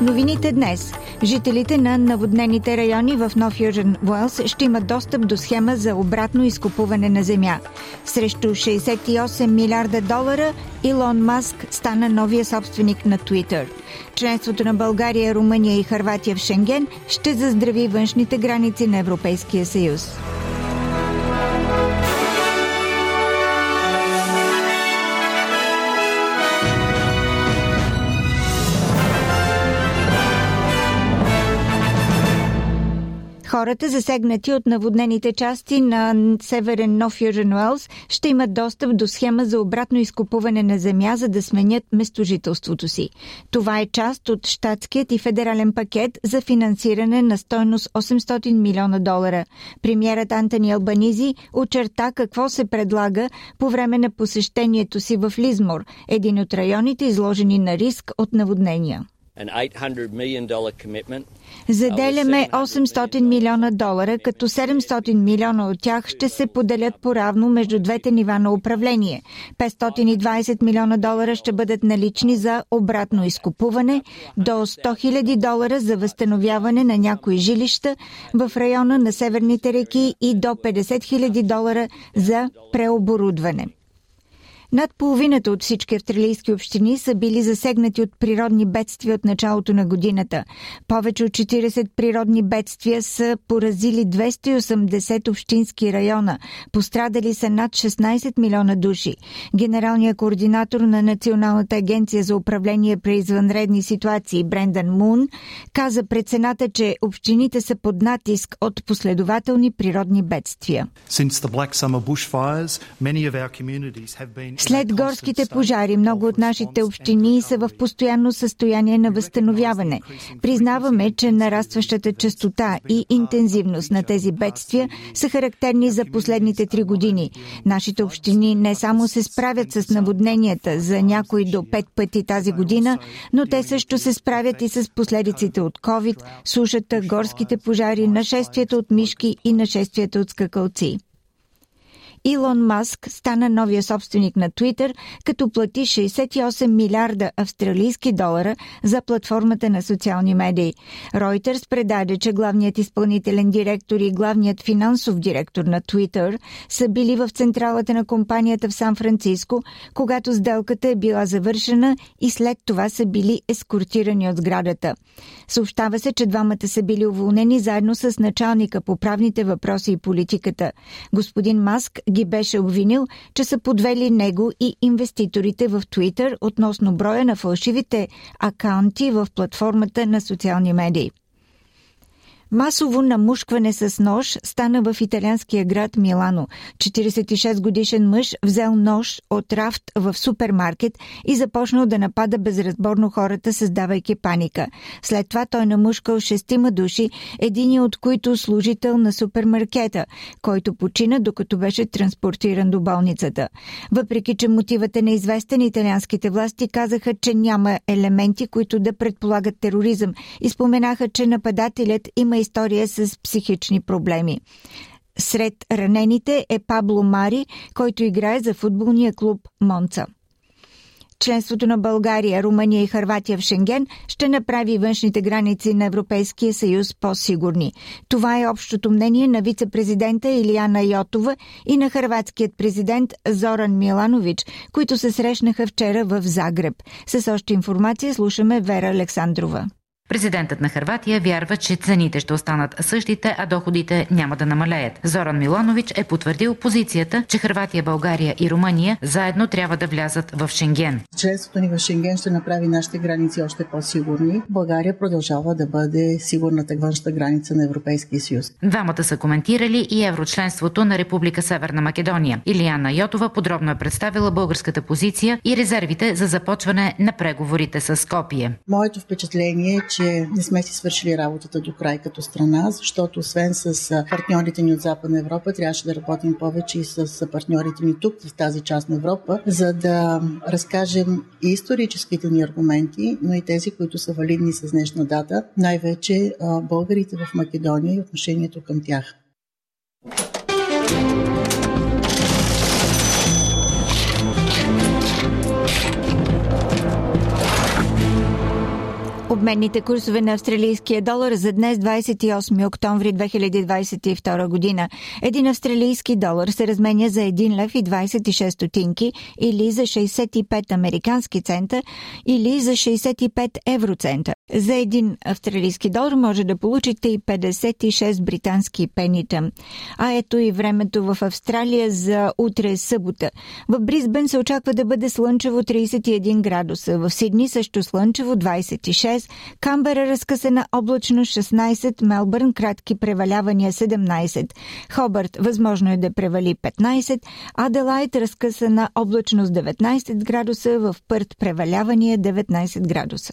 Новините днес жителите на наводнените райони в Нов Южен Уелс ще имат достъп до схема за обратно изкупуване на земя. Срещу 68 милиарда долара Илон Маск стана новия собственик на Твитър. Членството на България, Румъния и Харватия в Шенген ще заздрави външните граници на Европейския съюз. Хората, засегнати от наводнените части на северен Нов Южен Уелс, ще имат достъп до схема за обратно изкупуване на земя, за да сменят местожителството си. Това е част от щатският и федерален пакет за финансиране на стойност 800 милиона долара. Премьерът Антони Албанизи очерта какво се предлага по време на посещението си в Лизмор, един от районите изложени на риск от наводнения. Заделяме 800 милиона долара, като 700 милиона от тях ще се поделят поравно между двете нива на управление. 520 милиона долара ще бъдат налични за обратно изкупуване, до 100 хиляди долара за възстановяване на някои жилища в района на северните реки и до 50 хиляди долара за преоборудване. Над половината от всички австралийски общини са били засегнати от природни бедствия от началото на годината. Повече от 40 природни бедствия са поразили 280 общински района. Пострадали са над 16 милиона души. Генералният координатор на Националната агенция за управление при извънредни ситуации Брендан Мун каза пред цената, че общините са под натиск от последователни природни бедствия. След горските пожари много от нашите общини са в постоянно състояние на възстановяване. Признаваме, че нарастващата частота и интензивност на тези бедствия са характерни за последните три години. Нашите общини не само се справят с наводненията за някои до пет пъти тази година, но те също се справят и с последиците от COVID, сушата, горските пожари, нашествията от мишки и нашествията от скакалци. Илон Маск стана новия собственик на Твитър, като плати 68 милиарда австралийски долара за платформата на социални медии. Ройтерс предаде, че главният изпълнителен директор и главният финансов директор на Твитър са били в централата на компанията в Сан-Франциско, когато сделката е била завършена и след това са били ескортирани от сградата. Съобщава се, че двамата са били уволнени заедно с началника по правните въпроси и политиката. Господин Маск ги беше обвинил, че са подвели него и инвеститорите в Твитър относно броя на фалшивите акаунти в платформата на социални медии. Масово намушкване с нож стана в италианския град Милано. 46 годишен мъж взел нож от рафт в супермаркет и започнал да напада безразборно хората, създавайки паника. След това той намушкал шестима души, един от които служител на супермаркета, който почина докато беше транспортиран до болницата. Въпреки, че мотивът е неизвестен, италианските власти казаха, че няма елементи, които да предполагат тероризъм и споменаха, че нападателят има история с психични проблеми. Сред ранените е Пабло Мари, който играе за футболния клуб Монца. Членството на България, Румъния и Харватия в Шенген ще направи външните граници на Европейския съюз по-сигурни. Това е общото мнение на вице-президента Илияна Йотова и на харватският президент Зоран Миланович, които се срещнаха вчера в Загреб. С още информация слушаме Вера Александрова. Президентът на Харватия вярва, че цените ще останат същите, а доходите няма да намалеят. Зоран Миланович е потвърдил позицията, че Харватия, България и Румъния заедно трябва да влязат в Шенген. Членството ни в Шенген ще направи нашите граници още по-сигурни. България продължава да бъде сигурната външна граница на Европейския съюз. Двамата са коментирали и еврочленството на Република Северна Македония. Илияна Йотова подробно е представила българската позиция и резервите за започване на преговорите с Скопие. Моето впечатление е, че че не сме си свършили работата до край като страна, защото освен с партньорите ни от Западна Европа, трябваше да работим повече и с партньорите ни тук в тази част на Европа, за да разкажем и историческите ни аргументи, но и тези, които са валидни с днешна дата, най-вече българите в Македония и отношението към тях. Обменните курсове на австралийския долар за днес 28 октомври 2022 година. Един австралийски долар се разменя за 1 лев и 26 стотинки или за 65 американски цента или за 65 евроцента. За един австралийски долар може да получите и 56 британски пенита. А ето и времето в Австралия за утре събота. В Бризбен се очаква да бъде слънчево 31 градуса, в Сидни също слънчево 26, Камбера разкъсана облачно 16, Мелбърн кратки превалявания 17, Хобърт възможно е да превали 15, Аделайт разкъсана облачност 19 градуса, в Пърт превалявания 19 градуса.